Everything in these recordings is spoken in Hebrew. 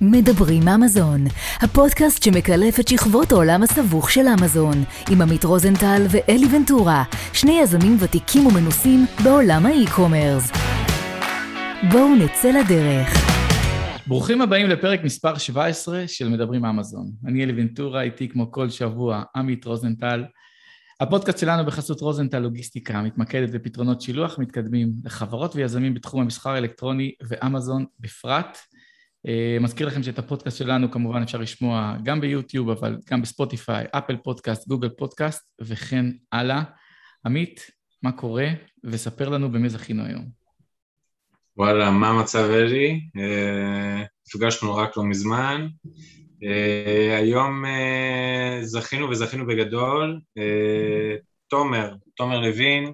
מדברים אמזון, הפודקאסט שמקלף את שכבות העולם הסבוך של אמזון, עם עמית רוזנטל ואלי ונטורה, שני יזמים ותיקים ומנוסים בעולם האי-קומרס. בואו נצא לדרך. ברוכים הבאים לפרק מספר 17 של מדברים אמזון. אני אלי ונטורה, איתי כמו כל שבוע עמית רוזנטל. הפודקאסט שלנו בחסות רוזנטל לוגיסטיקה מתמקדת בפתרונות שילוח מתקדמים לחברות ויזמים בתחום המסחר האלקטרוני ואמזון בפרט. Uh, מזכיר לכם שאת הפודקאסט שלנו כמובן אפשר לשמוע גם ביוטיוב, אבל גם בספוטיפיי, אפל פודקאסט, גוגל פודקאסט וכן הלאה. עמית, מה קורה? וספר לנו במי זכינו היום. וואלה, מה המצב אלי? Uh, נפגשנו רק לא מזמן. Uh, היום זכינו וזכינו בגדול. תומר, תומר לוין,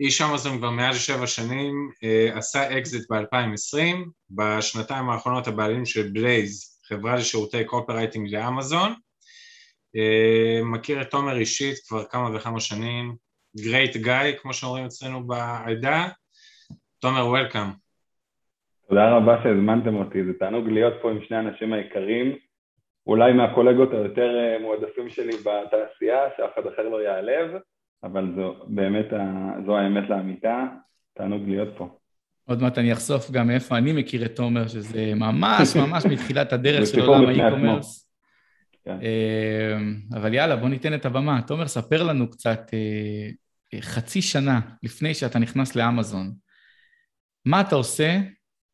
איש אמזון כבר מעל שבע שנים, uh, עשה אקזיט ב-2020, בשנתיים האחרונות הבעלים של בלייז, חברה לשירותי קופרייטינג לאמזון. Uh, מכיר את תומר אישית כבר כמה וכמה שנים, great guy, כמו שאומרים אצלנו בעדה. תומר, welcome. תודה רבה שהזמנתם אותי, זה תענוג להיות פה עם שני האנשים היקרים, אולי מהקולגות היותר מועדפים שלי בתעשייה, שאף אחד אחר לא יעלב. אבל זו באמת, זו האמת לאמיתה, תענוג להיות פה. עוד מעט אני אחשוף גם מאיפה אני מכיר את תומר, שזה ממש ממש מתחילת הדרך של עולם האי-קומרס. כן. אמ, אבל יאללה, בוא ניתן את הבמה. תומר, ספר לנו קצת, אה, חצי שנה לפני שאתה נכנס לאמזון, מה אתה עושה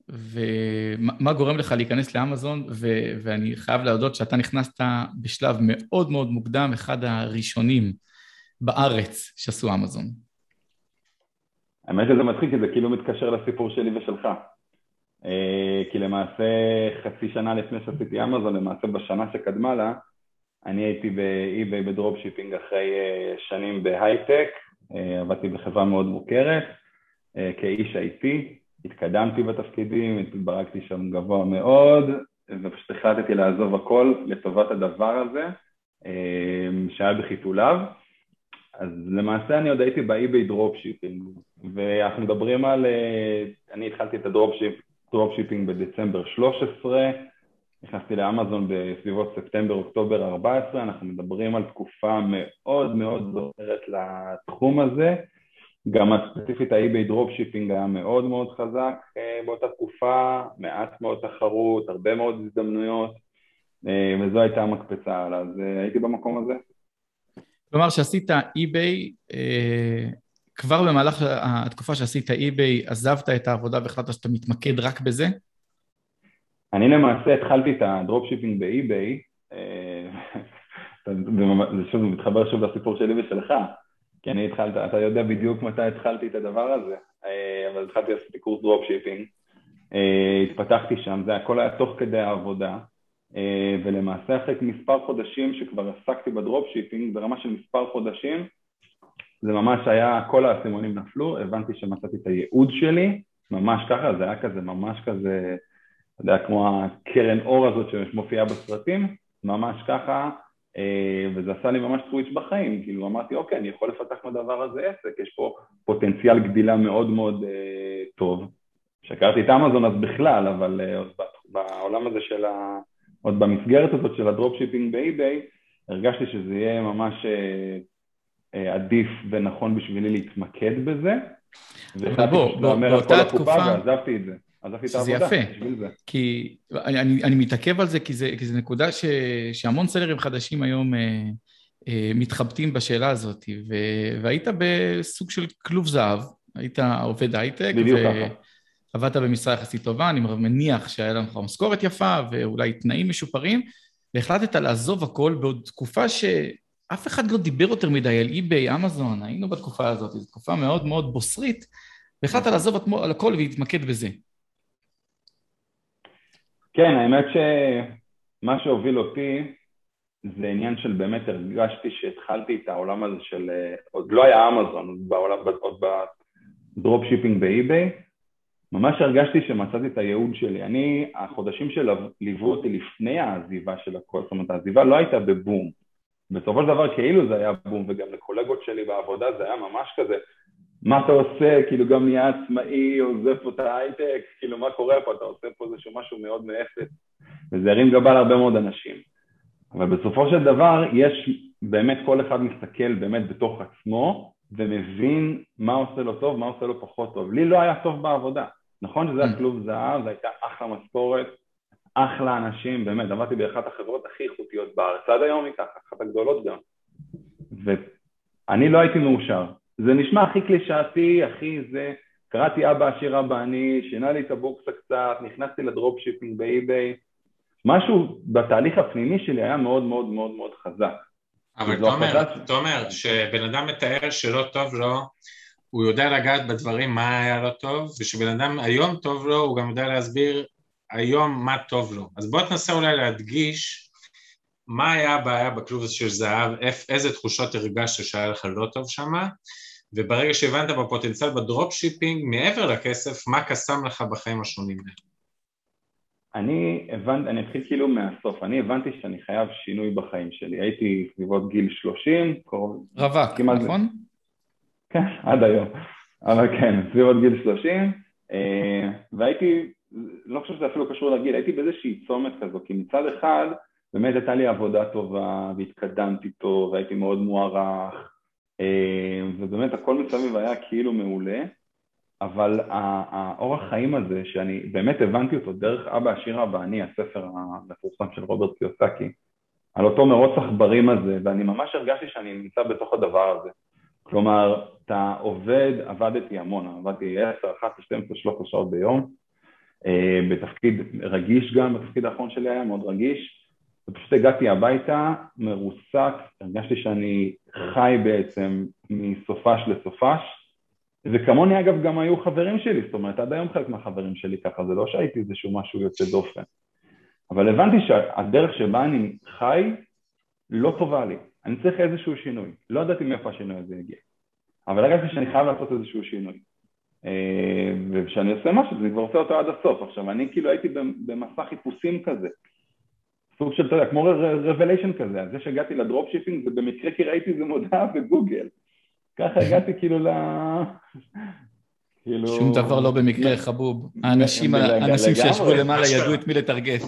ומה גורם לך להיכנס לאמזון, ו- ואני חייב להודות שאתה נכנסת בשלב מאוד מאוד מוקדם, אחד הראשונים. בארץ שעשו אמזון? האמת שזה מצחיק, כי זה כאילו מתקשר לסיפור שלי ושלך. אה, כי למעשה חצי שנה לפני שעשיתי אמזון, למעשה בשנה שקדמה לה, אני הייתי באי-ביי בדרופשיפינג אחרי אה, שנים בהייטק, אה, עבדתי בחברה מאוד מוכרת, כאיש IT, התקדמתי בתפקידים, התברגתי שם גבוה מאוד, ופשוט החלטתי לעזוב הכל לטובת הדבר הזה, שהיה בחיתוליו. אז למעשה אני עוד הייתי באי-ביי דרופשיפינג, ואנחנו מדברים על, אה, אני התחלתי את הדרופשיפינג בדצמבר 13, נכנסתי לאמזון בסביבות ספטמבר-אוקטובר 14, אנחנו מדברים על תקופה מאוד מאוד זוהרת לתחום הזה, גם הספציפית האי-ביי דרופשיפינג היה מאוד מאוד חזק אה, באותה תקופה, מעט מאוד תחרות, הרבה מאוד הזדמנויות, אה, וזו הייתה המקפצה, אז הייתי במקום הזה. כלומר שעשית אי-ביי, אה, כבר במהלך התקופה שעשית אי-ביי, עזבת את העבודה והחלטת שאתה מתמקד רק בזה? אני למעשה התחלתי את הדרופשיפינג באי-ביי, אה, זה שוב מתחבר שוב לסיפור שלי ושלך, כי אני התחלת, אתה יודע בדיוק מתי התחלתי את הדבר הזה, אה, אבל התחלתי לעשות קורס דרופשיפינג, התפתחתי שם, זה הכל היה תוך כדי העבודה, אה, ולמעשה אחרי מספר חודשים שכבר עסקתי בדרופשיפינג, ברמה של מספר חודשים, זה ממש היה, כל האסימונים נפלו, הבנתי שמצאתי את הייעוד שלי, ממש ככה, זה היה כזה, ממש כזה, אתה יודע, כמו הקרן אור הזאת שמופיעה בסרטים, ממש ככה, אה, וזה עשה לי ממש switch בחיים, כאילו אמרתי, אוקיי, אני יכול לפתח מהדבר הזה עסק, יש פה פוטנציאל גדילה מאוד מאוד אה, טוב. כשהכרתי את אמזון אז בכלל, אבל בעולם הזה של ה... עוד במסגרת הזאת של הדרופשיפינג באי-ביי, הרגשתי שזה יהיה ממש אה, אה, עדיף ונכון בשבילי להתמקד בזה. אבל בוא, בוא, באותה תקופה... ועזבתי את זה. עזבתי את העבודה יפה, בשביל זה. כי אני, אני מתעכב על זה כי זו נקודה ש, שהמון סלרים חדשים היום אה, אה, מתחבטים בשאלה הזאת, ו, והיית בסוג של כלוב זהב, היית עובד הייטק. בדיוק ככה. עבדת במשרה יחסית טובה, אני מניח שהיה לך משכורת יפה ואולי תנאים משופרים, והחלטת לעזוב הכל בעוד תקופה שאף אחד לא דיבר יותר מדי על אי-ביי, אמזון, היינו בתקופה הזאת, זו תקופה מאוד מאוד בוסרית, והחלטת לעזוב על הכל ולהתמקד בזה. כן, האמת שמה שהוביל אותי זה עניין של באמת הרגשתי שהתחלתי את העולם הזה של, עוד לא היה אמזון, עוד בדרופשיפינג באי-ביי, ממש הרגשתי שמצאתי את הייעוד שלי. אני, החודשים שליוו אותי לפני העזיבה של הכל, זאת אומרת העזיבה לא הייתה בבום. בסופו של דבר כאילו זה היה בום, וגם לקולגות שלי בעבודה זה היה ממש כזה, מה אתה עושה, כאילו גם נהיה עצמאי, עוזב פה את ההייטק, כאילו מה קורה פה, אתה עושה פה איזשהו משהו מאוד מאפס. וזה הרים גבה להרבה מאוד אנשים. אבל בסופו של דבר יש באמת כל אחד מסתכל באמת בתוך עצמו ומבין מה עושה לו טוב, מה עושה לו פחות טוב. לי לא היה טוב בעבודה. נכון שזה היה mm. כלוב זהב, זו הייתה אחלה משכורת, אחלה אנשים, באמת, עבדתי באחת החברות הכי איכותיות בארץ, עד היום היא ככה, אחת הגדולות גם. ואני לא הייתי מאושר. זה נשמע הכי קלישאתי, הכי זה, קראתי אבא עשיר אבא עני, שינה לי את הבוקסה קצת, נכנסתי לדרופשיפינג באי-ביי, משהו בתהליך הפנימי שלי היה מאוד מאוד מאוד מאוד חזק. אבל תומר, תומר, שבן אדם מתאר שלא טוב לו, הוא יודע לגעת בדברים מה היה לו טוב, ושבן אדם היום טוב לו, הוא גם יודע להסביר היום מה טוב לו. אז בוא תנסה אולי להדגיש מה היה הבעיה בכלוב הזה של זהב, איזה תחושות הרגשת שהיה לך לא טוב שם, וברגע שהבנת בפוטנציאל בדרופשיפינג, מעבר לכסף, מה קסם לך בחיים השונים האלה? אני הבנתי, אני אתחיל כאילו מהסוף, אני הבנתי שאני חייב שינוי בחיים שלי, הייתי סביבות גיל 30, קרוב... רווק, נכון? כן, עד היום, אבל כן, סביבות גיל 30, אה, והייתי, לא חושב שזה אפילו קשור לגיל, הייתי באיזושהי צומת כזו, כי מצד אחד באמת הייתה לי עבודה טובה והתקדמתי טוב והייתי מאוד מוערך אה, ובאמת הכל מסביב היה כאילו מעולה אבל האורח חיים הזה, שאני באמת הבנתי אותו דרך אבא עשיר אבא אני, הספר המפורסם של רוברט קיוסקי, על אותו מרוץ עכברים הזה, ואני ממש הרגשתי שאני נמצא בתוך הדבר הזה. כלומר, אתה עובד, עבדתי המון, עבדתי 10, 11, 12, 13 שעות ביום, אה, בתפקיד רגיש גם, בתפקיד האחרון שלי היה מאוד רגיש, ופשוט הגעתי הביתה מרוסק, הרגשתי שאני חי בעצם מסופש לסופש, וכמוני אגב גם היו חברים שלי, זאת אומרת עד היום חלק מהחברים שלי ככה, זה לא שהייתי איזשהו משהו יוצא דופן. אבל הבנתי שהדרך שבה אני חי לא טובה לי, אני צריך איזשהו שינוי, לא ידעתי מאיפה השינוי הזה יגיע, אבל הרגשתי שאני חייב לעשות איזשהו שינוי. אה, וכשאני עושה משהו, אני כבר עושה אותו עד הסוף. עכשיו, אני כאילו הייתי במסע חיפושים כזה, סוג של, אתה יודע, כמו revelation כזה, זה שהגעתי לדרופשיפינג זה במקרה כי ראיתי איזה מודעה בגוגל. ככה הגעתי כאילו ל... כאילו... שום דבר לא במקרה חבוב. האנשים, האנשים שישבו למעלה ידעו את מי לטרגט.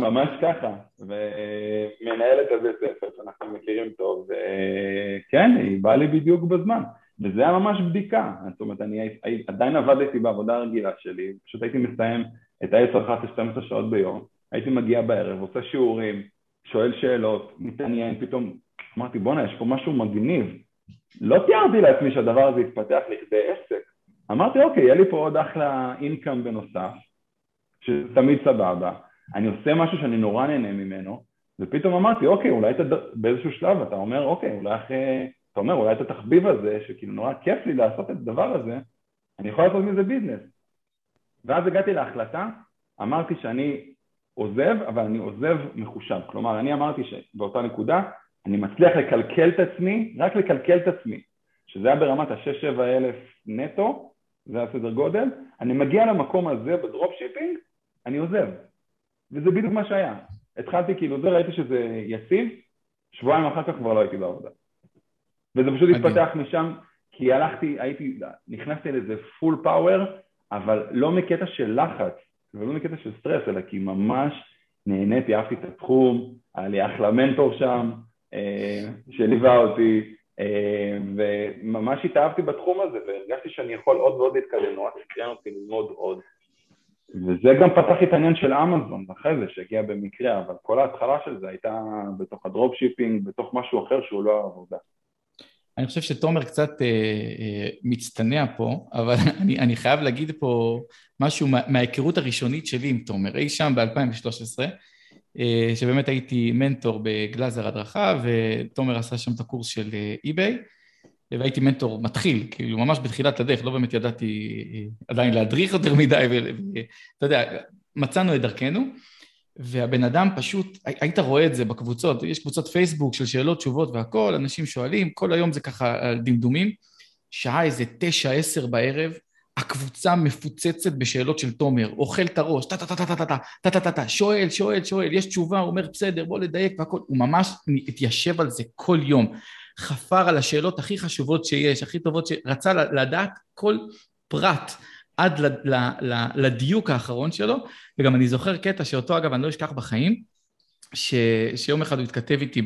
ממש ככה. ומנהלת הבית ספר שאנחנו מכירים טוב, וכן, היא באה לי בדיוק בזמן. וזה היה ממש בדיקה. זאת אומרת, אני עדיין עבדתי בעבודה הרגילה שלי, פשוט הייתי מסיים את ה-10, 11, 12 שעות ביום, הייתי מגיע בערב, עושה שיעורים, שואל שאלות, מתעניין, פתאום אמרתי, בואנה, יש פה משהו מגניב. לא תיארתי לעצמי שהדבר הזה יתפתח לכדי עסק. אמרתי, אוקיי, יהיה לי פה עוד אחלה אינקאם בנוסף, שתמיד סבבה. אני עושה משהו שאני נורא נהנה ממנו, ופתאום אמרתי, אוקיי, אולי אתה באיזשהו שלב אתה אומר, אוקיי, אולי אחרי, אתה אומר, אולי את התחביב הזה, שכאילו נורא כיף לי לעשות את הדבר הזה, אני יכול לעשות מזה business. ואז הגעתי להחלטה, אמרתי שאני עוזב, אבל אני עוזב מחושב. כלומר, אני אמרתי שבאותה נקודה, אני מצליח לכלכל את עצמי, רק לכלכל את עצמי, שזה היה ברמת ה-6-7 אלף נטו, זה היה סדר גודל, אני מגיע למקום הזה בדרופשיפינג, אני עוזב. וזה בדיוק מה שהיה. התחלתי כאילו זה, ראיתי שזה יציב, שבועיים אחר כך כבר לא הייתי בעבודה. וזה פשוט התפתח משם, כי הלכתי, הייתי, נכנסתי לזה full power, אבל לא מקטע של לחץ, ולא מקטע של סטרס, אלא כי ממש נהניתי, אהבתי את התחום, היה לי אחלה מנטור שם, אה, שליווה אותי, וממש התאהבתי בתחום הזה, והרגשתי שאני יכול עוד ועוד להתקדם, נורא סקרן אותי ללמוד עוד. וזה גם פתח את העניין של אמזון אחרי זה, שהגיע במקרה, אבל כל ההתחלה של זה הייתה בתוך הדרופשיפינג, בתוך משהו אחר שהוא לא העבודה. אני חושב שתומר קצת אה, אה, מצטנע פה, אבל אני, אני חייב להגיד פה משהו מה, מההיכרות הראשונית שלי עם תומר, אי שם ב-2013, אה, שבאמת הייתי מנטור בגלאזר הדרכה, ותומר עשה שם את הקורס של אי-ביי, אה, והייתי מנטור מתחיל, כאילו ממש בתחילת הדרך, לא באמת ידעתי אה, עדיין להדריך יותר מדי, ואתה יודע, מצאנו את דרכנו. והבן אדם פשוט, היית רואה את זה בקבוצות, יש קבוצות פייסבוק של שאלות, תשובות והכול, אנשים שואלים, כל היום זה ככה דמדומים, שעה איזה תשע, עשר בערב, הקבוצה מפוצצת בשאלות של תומר, אוכל את הראש, טה-טה-טה-טה-טה-טה-טה-טה-טה, שואל, שואל, שואל, יש תשובה, הוא אומר בסדר, בוא לדייק והכל, הוא ממש התיישב על זה כל יום, חפר על השאלות הכי חשובות שיש, הכי טובות, ש... רצה לדעת כל פרט עד ל... ל... ל... לדיוק האחרון שלו, וגם אני זוכר קטע שאותו אגב אני לא אשכח בחיים, ש... שיום אחד הוא התכתב איתי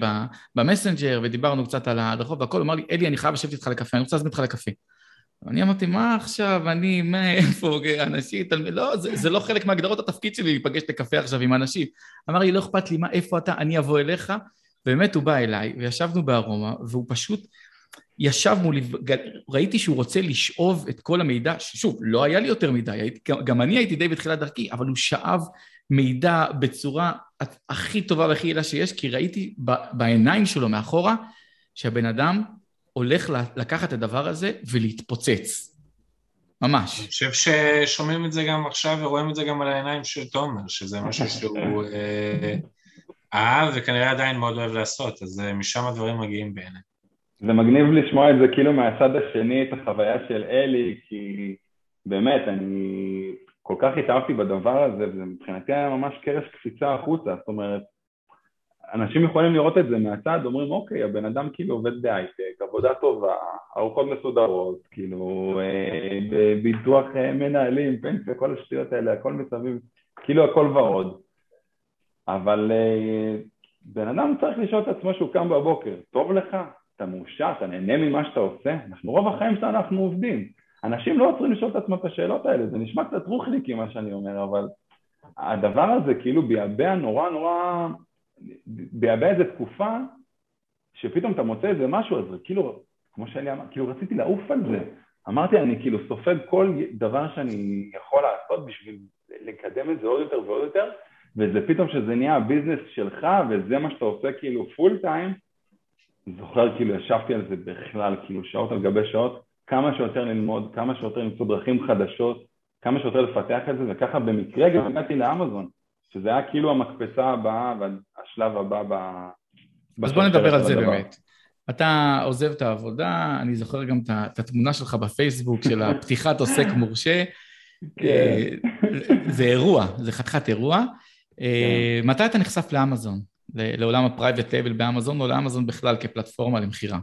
במסנג'ר ודיברנו קצת על הדרחוב והכל, הוא אמר לי, אלי, אני חייב לשבת איתך לקפה, אני רוצה להזמין אותך לקפה. אני אמרתי, מה עכשיו, אני, מאיפה, אנשים, תלמיד, לא, זה, זה לא חלק מהגדרות התפקיד שלי להיפגש לקפה עכשיו עם אנשים. אמר לי, לא אכפת לי, מה, איפה אתה, אני אבוא אליך, באמת הוא בא אליי, וישבנו בארומה, והוא פשוט ישב מולי, ראיתי שהוא רוצה לשאוב את כל המידע, שוב, לא היה לי יותר מדי, הייתי, גם אני הייתי די בתחילת דרכי, אבל הוא שאב מידע בצורה הכי טובה והכי יעילה שיש, כי ראיתי בעיניים שלו מאחורה, שהבן אדם הולך לקחת את הדבר הזה ולהתפוצץ. ממש. אני חושב ששומעים את זה גם עכשיו ורואים את זה גם על העיניים של תומר, שזה משהו שהוא אה, אהב וכנראה עדיין מאוד אוהב לעשות, אז אה, משם הדברים מגיעים בעיניי. זה מגניב לשמוע את זה כאילו מהצד השני, את החוויה של אלי, כי באמת, אני כל כך התאהבתי בדבר הזה, וזה מבחינתי היה ממש קרש קפיצה החוצה, זאת אומרת, אנשים יכולים לראות את זה מהצד, אומרים אוקיי, הבן אדם כאילו עובד בהייטק, עבודה טובה, ארוחות מסודרות, כאילו אה, ביטוח אה, מנהלים, פנסיה, כל השטויות האלה, הכל מסביב, כאילו הכל ורוד. אבל אה, בן אדם צריך לשאול את עצמו שהוא קם בבוקר, טוב לך? אתה מאושר? אתה נהנה ממה שאתה עושה? אנחנו רוב החיים שלנו אנחנו עובדים. אנשים לא עוצרים לשאול את עצמם את השאלות האלה, זה נשמע קצת רוחניקי מה שאני אומר, אבל הדבר הזה כאילו ביעבע נורא נורא ביעבע איזה תקופה שפתאום אתה מוצא איזה משהו, אז כאילו, כמו שאלי אמר, כאילו רציתי לעוף על זה. אמרתי, אני כאילו סופג כל דבר שאני יכול לעשות בשביל לקדם את זה עוד יותר ועוד יותר, וזה פתאום שזה נהיה ה business שלך, וזה מה שאתה עושה כאילו full time, זוכר כאילו ישבתי על זה בכלל, כאילו שעות על גבי שעות, כמה שיותר ללמוד, כמה שיותר למצוא דרכים חדשות, כמה שיותר לפתח את זה, וככה במקרה גם הגעתי לאמזון, שזה היה כאילו המקפצה הבאה והשלב הבא ב... אז בוא נדבר על זה הדבר. באמת. אתה עוזב את העבודה, אני זוכר גם את התמונה שלך בפייסבוק של הפתיחת עוסק מורשה. כן. אה, זה אירוע, זה חתיכת אירוע. אה, כן. מתי אתה נחשף לאמזון? לעולם ה private label באמזון או לאמזון בכלל כפלטפורמה למכירה?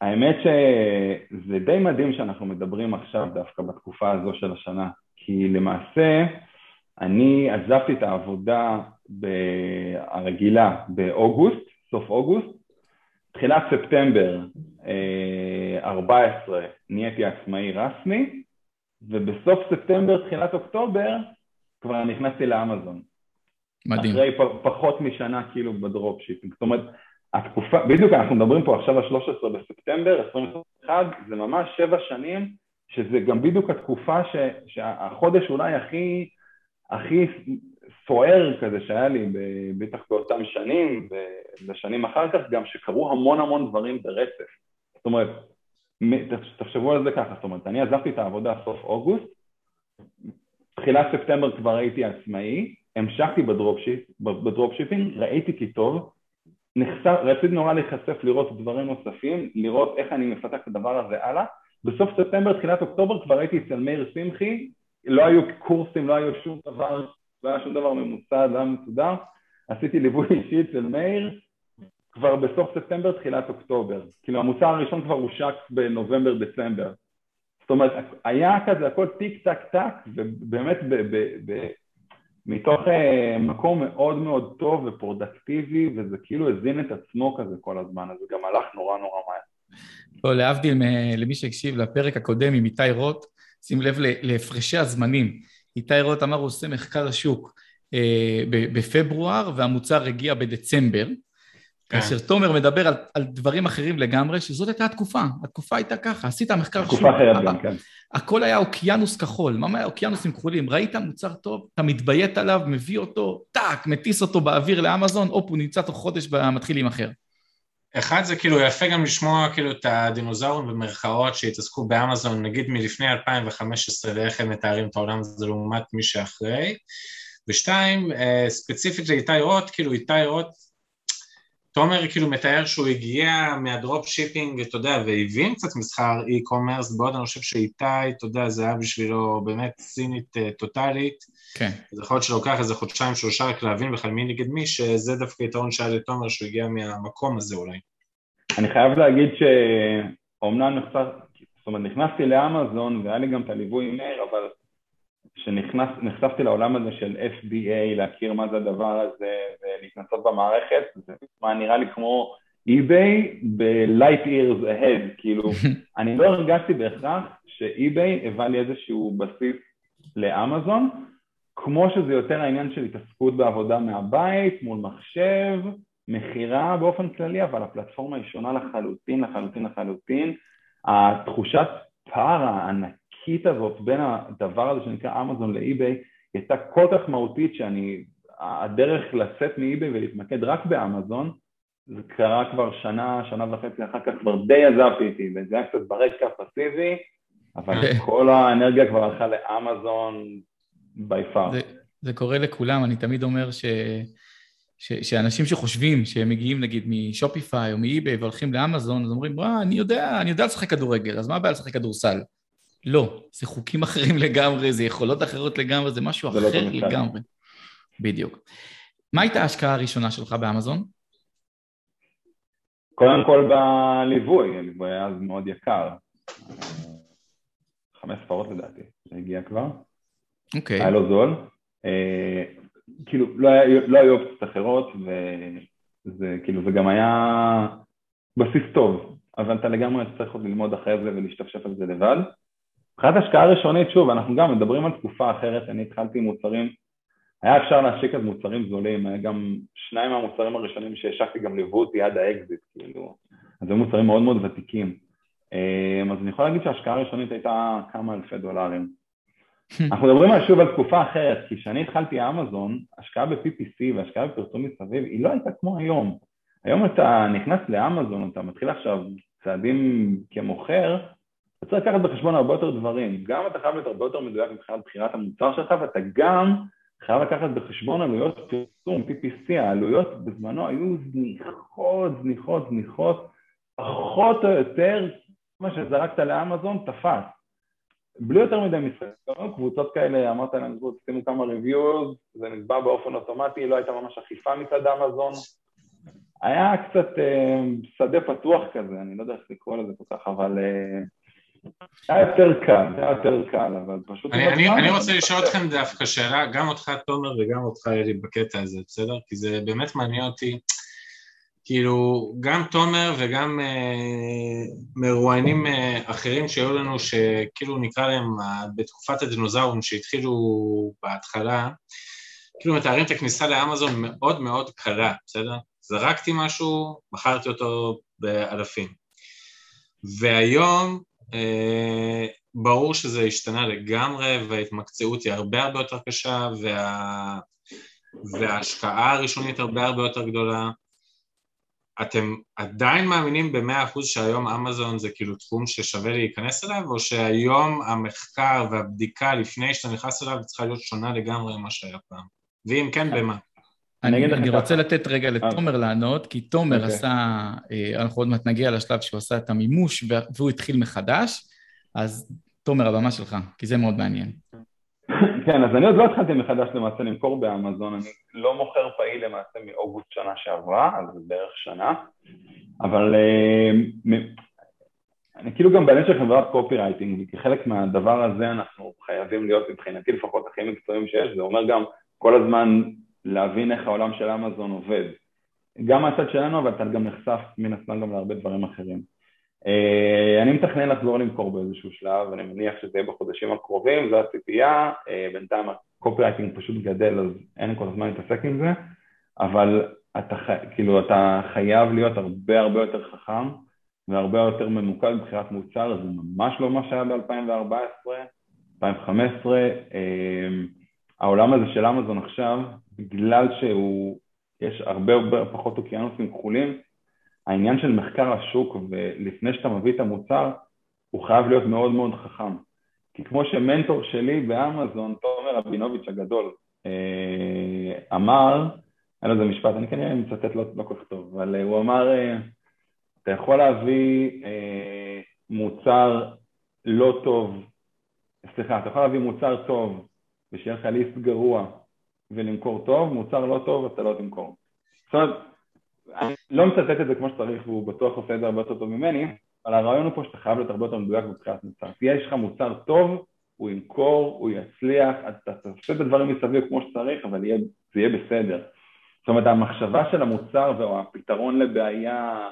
האמת שזה די מדהים שאנחנו מדברים עכשיו דווקא בתקופה הזו של השנה, כי למעשה אני עזבתי את העבודה הרגילה באוגוסט, סוף אוגוסט, תחילת ספטמבר 14 אה, נהייתי עצמאי רסמי, ובסוף ספטמבר, תחילת אוקטובר, כבר נכנסתי לאמזון. מדהים. אחרי פחות משנה כאילו ב dropshipping. זאת אומרת, התקופה, בדיוק אנחנו מדברים פה עכשיו על 13 בספטמבר 2021, זה ממש שבע שנים, שזה גם בדיוק התקופה ש, שהחודש אולי הכי, הכי סוער כזה שהיה לי, בטח באותם שנים, ובשנים אחר כך גם שקרו המון המון דברים ברצף. זאת אומרת, תחשבו על זה ככה, זאת אומרת, אני עזבתי את העבודה סוף אוגוסט, תחילת ספטמבר כבר הייתי עצמאי, המשכתי ב dropship, ב dropshipping, ראיתי כי טוב, רציתי נורא להיחשף לראות דברים נוספים, לראות איך אני מפתח את הדבר הזה הלאה. בסוף ספטמבר, תחילת אוקטובר, כבר הייתי אצל מאיר שמחי, לא היו קורסים, לא היו שום דבר, לא היה שום דבר ממוסד, לא היה מסודר. עשיתי ליווי אישי אצל מאיר, כבר בסוף ספטמבר, תחילת אוקטובר. כאילו המוצר הראשון כבר הושק בנובמבר-דצמבר. זאת אומרת, היה כזה הכל טיק טק טק, ובאמת ב- ב- ב- מתוך uh, מקום מאוד מאוד טוב ופרודקטיבי, וזה כאילו הזין את עצמו כזה כל הזמן, אז זה גם הלך נורא נורא מהר. לא, להבדיל למי שהקשיב לפרק הקודם עם איתי רוט, שים לב להפרשי הזמנים. איתי רוט אמר הוא עושה מחקר השוק אה, בפברואר והמוצר הגיע בדצמבר, כן. כאשר תומר מדבר על, על דברים אחרים לגמרי, שזאת הייתה התקופה, התקופה הייתה ככה, עשית מחקר שוק. תקופה אחרת גם, כן. הכל היה אוקיינוס כחול, מה היה אוקיינוסים כחולים? ראית מוצר טוב, אתה מתביית עליו, מביא אותו, טאק, מטיס אותו באוויר לאמזון, הופ, הוא נמצא תוך חודש ומתחיל להימכר. אחד זה כאילו יפה גם לשמוע כאילו את הדינוזאורים במרכאות שהתעסקו באמזון נגיד מלפני 2015 ואיך הם מתארים את העולם הזה לעומת מי שאחרי ושתיים אה, ספציפית לאיתי רוט כאילו איתי רוט תומר כאילו מתאר שהוא הגיע מה drop shipping, אתה יודע, והבין קצת מסחר e-commerce, בעוד אני חושב שאיתי, אתה יודע, זה היה בשבילו באמת סינית uh, טוטאלית. כן. אז יכול להיות שלוקח איזה חודשיים, שלושה רק להבין בכלל מי נגד מי, שזה דווקא יתרון שהיה לתומר שהוא הגיע מהמקום הזה אולי. אני חייב להגיד שאומנם נחשף, זאת אומרת, נכנסתי לאמזון והיה לי גם את הליווי עם מאיר, אבל שנחשפתי לעולם הזה של FBA, להכיר מה זה הדבר הזה ולהתנסות במערכת, זה נראה לי כמו eBay ב-light years ahead, כאילו, אני לא הרגשתי בהכרח שאי-ביי הבא לי איזשהו בסיס לאמזון, כמו שזה יותר העניין של התעסקות בעבודה מהבית, מול מחשב, מכירה באופן כללי, אבל הפלטפורמה היא שונה לחלוטין, לחלוטין, לחלוטין. התחושת פער הענקית הזאת בין הדבר הזה שנקרא אמזון לאי-ביי, היא הייתה כל כך מהותית שאני, הדרך לצאת מאי-ביי ולהתמקד רק באמזון, זה קרה כבר שנה, שנה וחצי אחר כך, כבר די עזבתי איתי, וזה היה קצת ברקע פסיבי, אבל כל האנרגיה כבר הלכה לאמזון בי פאר. זה, זה קורה לכולם, אני תמיד אומר ש... ש, שאנשים שחושבים שהם מגיעים נגיד משופיפיי או מאיביי והולכים לאמזון, אז אומרים, וואה, אני יודע, אני יודע לשחק כדורגל, אז מה הבעיה לשחק כדורסל? לא, זה חוקים אחרים לגמרי, זה יכולות אחרות לגמרי, זה משהו זה לא אחר לא לגמרי. בדיוק. מה הייתה ההשקעה הראשונה שלך באמזון? קודם כל בליווי, הליווי היה אז מאוד יקר. חמש ספרות לדעתי, זה הגיע כבר. אוקיי. Okay. היה לו זול. אה, כאילו, לא, היה, לא היו אופציות אחרות, וזה כאילו, זה גם היה בסיס טוב, אבל אתה לגמרי צריך עוד ללמוד אחרי זה ולהשתפשף על זה לבד. מבחינת השקעה ראשונית, שוב, אנחנו גם מדברים על תקופה אחרת, אני התחלתי עם מוצרים, היה אפשר להשיק אז מוצרים זולים, היה גם שניים מהמוצרים הראשונים שהשקתי גם ליוו אותי עד האקזיט, כאילו, אז היו מוצרים מאוד מאוד ותיקים. אמ, אז אני יכול להגיד שההשקעה הראשונית הייתה כמה אלפי דולרים. אנחנו מדברים על שוב על תקופה אחרת, כי כשאני התחלתי אמזון, השקעה ב-PPC והשקעה בפרסום מסביב, היא לא הייתה כמו היום. היום אתה נכנס לאמזון, אתה מתחיל עכשיו צעדים כמוכר, אתה צריך לקחת בחשבון הרבה יותר דברים. גם אתה חייב להיות הרבה יותר מדויק מבחינת בחירת המוצר שלך, ואתה גם חייב לקחת בחשבון עלויות פרסום, PPC, העלויות בזמנו היו זניחות, זניחות, זניחות, פחות או יותר מה שזרקת לאמזון תפס. בלי יותר מדי משחקים, קבוצות כאלה, אמרת להם, שימו כמה ריוויוז, זה נצבע באופן אוטומטי, לא הייתה ממש אכיפה מצד אמזון. היה קצת אה, שדה פתוח כזה, אני לא יודע איך לקרוא לזה כל כך, אבל אה, היה יותר קל, היה יותר קל, אבל פשוט... אני, אני, אני רוצה לשאול אתכם דווקא שאלה, גם אותך תומר וגם אותך אלי בקטע הזה, בסדר? כי זה באמת מעניין אותי. כאילו, גם תומר וגם אה, מרואיינים אה, אחרים שהיו לנו, שכאילו נקרא להם אה, בתקופת הדינוזאורים שהתחילו בהתחלה, כאילו מתארים את הכניסה לאמזון מאוד מאוד קלה, בסדר? זרקתי משהו, מכרתי אותו באלפים. והיום אה, ברור שזה השתנה לגמרי וההתמקצעות היא הרבה הרבה יותר קשה וה... וההשקעה הראשונית הרבה הרבה יותר גדולה אתם עדיין מאמינים במאה אחוז שהיום אמזון זה כאילו תחום ששווה להיכנס אליו, או שהיום המחקר והבדיקה לפני שאתה נכנס אליו צריכה להיות שונה לגמרי ממה שהיה פעם? ואם כן, במה? אני, אני רוצה לתת רגע לתומר לענות, כי תומר okay. אוקיי. עשה, אה, אנחנו עוד מעט נגיע לשלב שהוא עשה את המימוש והוא התחיל מחדש, אז תומר, הבמה שלך, כי זה מאוד מעניין. כן, אז אני עוד לא התחלתי מחדש למעשה למכור באמזון, אני לא מוכר פעיל למעשה מאוגוסט שנה שעברה, אז זה בערך שנה, אבל אה, אני כאילו גם בעניין של חברת copywriting, וכחלק מהדבר הזה אנחנו חייבים להיות מבחינתי לפחות הכי מקצועיים שיש, זה אומר גם כל הזמן להבין איך העולם של אמזון עובד. גם מהצד שלנו, אבל אתה גם נחשף מן הסתם גם להרבה דברים אחרים. אה, אני מתכנן לחזור למכור באיזשהו שלב, אני מניח שזה יהיה בחודשים הקרובים, זו הציפייה, אה, בינתיים ה copywriting פשוט גדל אז אין כל הזמן להתעסק עם זה, אבל אתה, כאילו, אתה חייב להיות הרבה הרבה יותר חכם והרבה יותר ממוקד מבחינת מוצר, זה ממש לא מה שהיה ב-2014, 2015, אה, העולם הזה של אמזון עכשיו, בגלל שהוא, יש הרבה הרבה פחות אוקיינוסים כחולים, העניין של מחקר השוק ולפני שאתה מביא את המוצר, הוא חייב להיות מאוד מאוד חכם. כי כמו שמנטור שלי באמזון, תומר רבינוביץ' הגדול, אה, אמר, היה לו איזה משפט, אני כנראה מצטט לא, לא כל כך טוב, אבל אה, הוא אמר, אה, אתה יכול להביא מוצר לא טוב, סליחה, אתה יכול להביא מוצר טוב ושיהיה לך ליסט גרוע ולמכור טוב, מוצר לא טוב אתה לא תמכור. זאת אומרת, אני לא מצטט את זה כמו שצריך והוא בטוח עושה את זה הרבה יותר טוב ממני, אבל הרעיון הוא פה שאתה חייב להיות הרבה יותר מדויק בבחירת מוצר. תהיה יש לך מוצר טוב הוא ימכור, הוא יצליח, אתה תעשה את הדברים מסביב כמו שצריך, אבל יהיה, זה יהיה בסדר. זאת אומרת, המחשבה של המוצר או הפתרון לבעיה,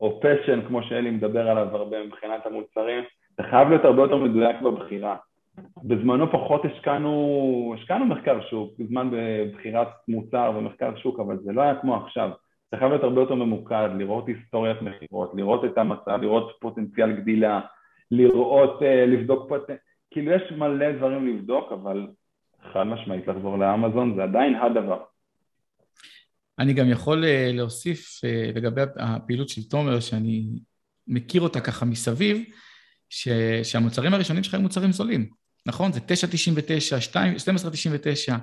או פשן, כמו שאלי מדבר עליו הרבה מבחינת המוצרים, אתה חייב להיות הרבה יותר מדויק בבחירה. בזמנו פחות השקענו, השקענו מחקר שוק, בזמן בבחירת מוצר ומחקר שוק, אבל זה לא היה כמו עכשיו. אתה חייב להיות הרבה יותר ממוקד, לראות היסטוריית מכירות, לראות את המצב, לראות פוטנציאל גדילה, לראות, אה, לבדוק פוטנציאל, כאילו יש מלא דברים לבדוק, אבל חד משמעית לחזור לאמזון זה עדיין הדבר. אני גם יכול אה, להוסיף אה, לגבי הפעילות של תומר, שאני מכיר אותה ככה מסביב, ש, שהמוצרים הראשונים שלך הם מוצרים זולים, נכון? זה 9.99, 12.99,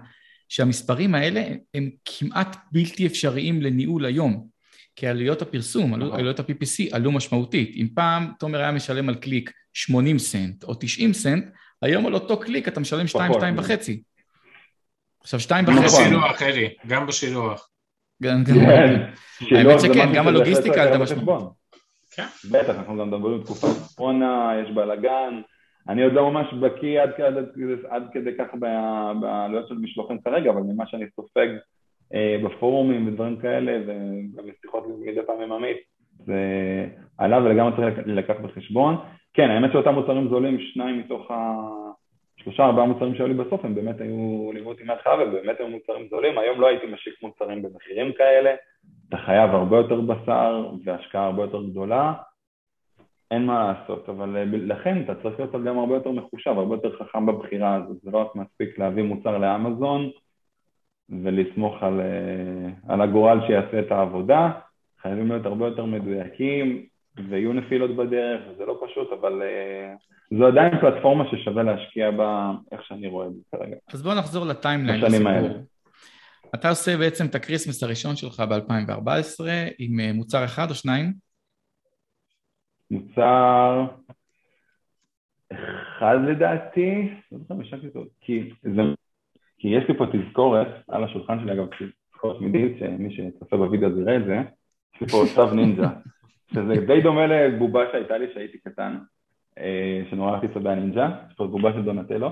שהמספרים האלה הם כמעט בלתי אפשריים לניהול היום, כי עלויות הפרסום, נכון. עלויות ה-PPC עלו משמעותית. אם פעם תומר היה משלם על קליק 80 סנט או 90 סנט, היום על אותו קליק אתה משלם 2, 2 וחצי. עכשיו 2 וחצי. גם בשילוח, אלי, גם בשילוח. גם, גם. כן. האמת שכן, גם הלוגיסטיקה עלתה משמעות. כן. בטח, אנחנו גם מדברים תקופת קורונה, יש בלאגן. אני עוד לא ממש בקיא עד, עד, עד כדי כך בעלויות של משלוחים כרגע, אבל ממה שאני סופג אה, בפורומים ודברים כאלה, וגם בשיחות מדי פעם עם עמית, זה עלה ולגמרי צריך לקח בחשבון. כן, האמת שאותם מוצרים זולים, שניים מתוך השלושה ארבעה מוצרים שהיו לי בסוף, הם באמת היו ליוו אותי מההתחלה ובאמת היו מוצרים זולים. היום לא הייתי משיק מוצרים במחירים כאלה, אתה חייב הרבה יותר בשר והשקעה הרבה יותר גדולה, אין מה לעשות, אבל אה, לכן אתה צריך להיות גם הרבה יותר מחושב, הרבה יותר חכם בבחירה הזאת, זה לא רק מספיק להביא מוצר לאמזון ולסמוך על, אה, על הגורל שיעשה את העבודה, חייבים להיות הרבה יותר מדויקים ויהיו נפילות בדרך, זה לא פשוט, אבל uh, זו עדיין פלטפורמה ששווה להשקיע בה, איך שאני רואה את זה כרגע. אז בואו נחזור ל timeline לסיפור. אתה עושה בעצם את ה Christmas הראשון שלך ב-2014 עם מוצר אחד או שניים? מוצר אחד לדעתי, לא זוכר, השקתי אותו, כי, זה, כי יש לי פה תזכורת על השולחן שלי, אגב, תזכורת תמידית, שמי שצופה בווידאו יראה את זה, יש לי פה צו נינג'ה, שזה די דומה לבובה שהייתה לי כשהייתי קטן, אה, שנורא אהבתי צבי הנינג'ה, יש פה בובה של דונטלו,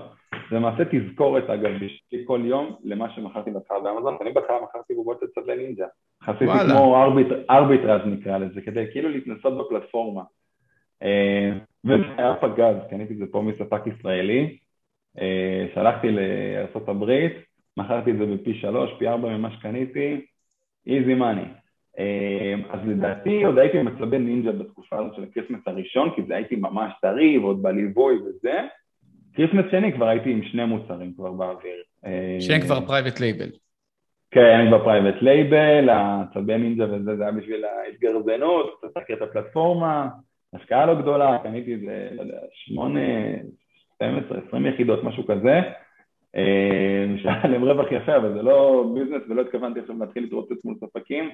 זה למעשה תזכורת אגב, בשבילי כל יום למה שמכרתי בהתחלה באמזון, אני בהתחלה מכרתי בובות של צבי נינג'ה, חסיתי כמו ארביטראז' נקרא לזה, כדי כאילו להתנסות בפלטפורמה. אה, וזה היה פגז, קניתי את זה פה מספק ישראלי, אה, שלחתי לארה"ב, מכרתי את זה בפי שלוש, פי ארבע ממה שקניתי, easy money. אז לדעתי עוד הייתי מ צבי נינג'ה בתקופה הזאת של ה Christmas הראשון, כי זה הייתי ממש טרי ועוד בליווי וזה. Christmas שני כבר הייתי עם שני מוצרים כבר באוויר. שהם כבר private label. כן, כבר private label, הצבי נינג'ה וזה, זה היה בשביל ההתגרזנות, קצת להכיר את הפלטפורמה. השקעה לא גדולה, קניתי איזה, לא יודע, שמונה, 12, 20 יחידות, משהו כזה, אה, שהיה להם רווח יפה, אבל זה לא business ולא התכוונתי עכשיו להתחיל להתרוצץ מול ספקים.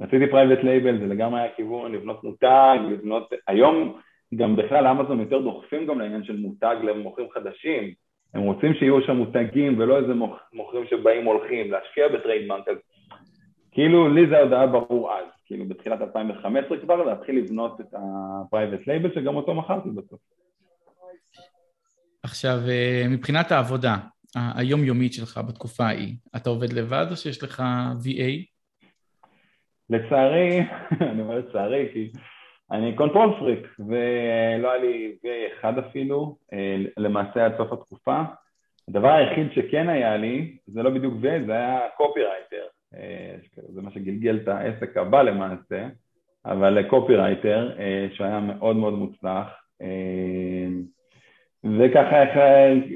רציתי private label, זה לגמרי היה כיוון לבנות מותג, לבנות... היום גם בכלל אמזון יותר דוחפים גם לעניין של מותג למוכרים חדשים. הם רוצים שיהיו שם מותגים ולא איזה מוכרים שבאים הולכים, להשקיע ב trademark. אז כאילו לי זה עוד היה ברור אז. כאילו בתחילת 2015 כבר, להתחיל לבנות את ה-private label שגם אותו מכרתי בסוף. עכשיו, אה, מבחינת העבודה היומיומית שלך בתקופה ההיא, אתה עובד לבד או שיש לך VA? לצערי, אני אומר לצערי כי אני control freak ולא היה לי VA אחד אפילו, אה, למעשה עד סוף התקופה. הדבר היחיד שכן היה לי, זה לא בדיוק VA, זה היה קופירייטר. אה, זה מה שגלגל את העסק הבא למעשה, אבל קופירייטר אה, שהיה מאוד מאוד מוצלח אה, וככה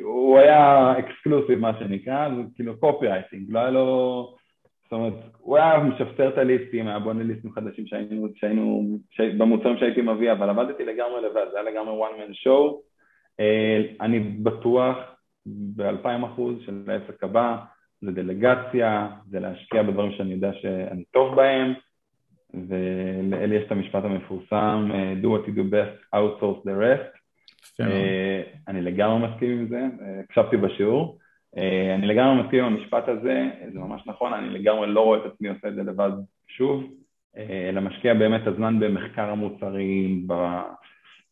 הוא היה exclusive מה שנקרא, זה כאילו קופירייטינג, לא היה לו, זאת אומרת, הוא היה משפצר את הליסטים, היה בונה ליסטים חדשים שהיינו, שהיינו, במוצרים שהייתי מביא, אבל עבדתי לגמרי לבד, זה היה לגמרי one man show, אני בטוח באלפיים אחוז של העסק הבא, זה דלגציה, זה להשקיע בדברים שאני יודע שאני טוב בהם, ולאלי יש את המשפט המפורסם, do what you do best, outsource the rest. אה, אני לגמרי מסכים עם זה, אה, הקשבתי בשיעור. אה, אני לגמרי מסכים עם המשפט הזה, זה ממש נכון, אני לגמרי לא רואה את עצמי עושה את זה לבד שוב, אלא משקיע באמת הזמן במחקר המוצרים,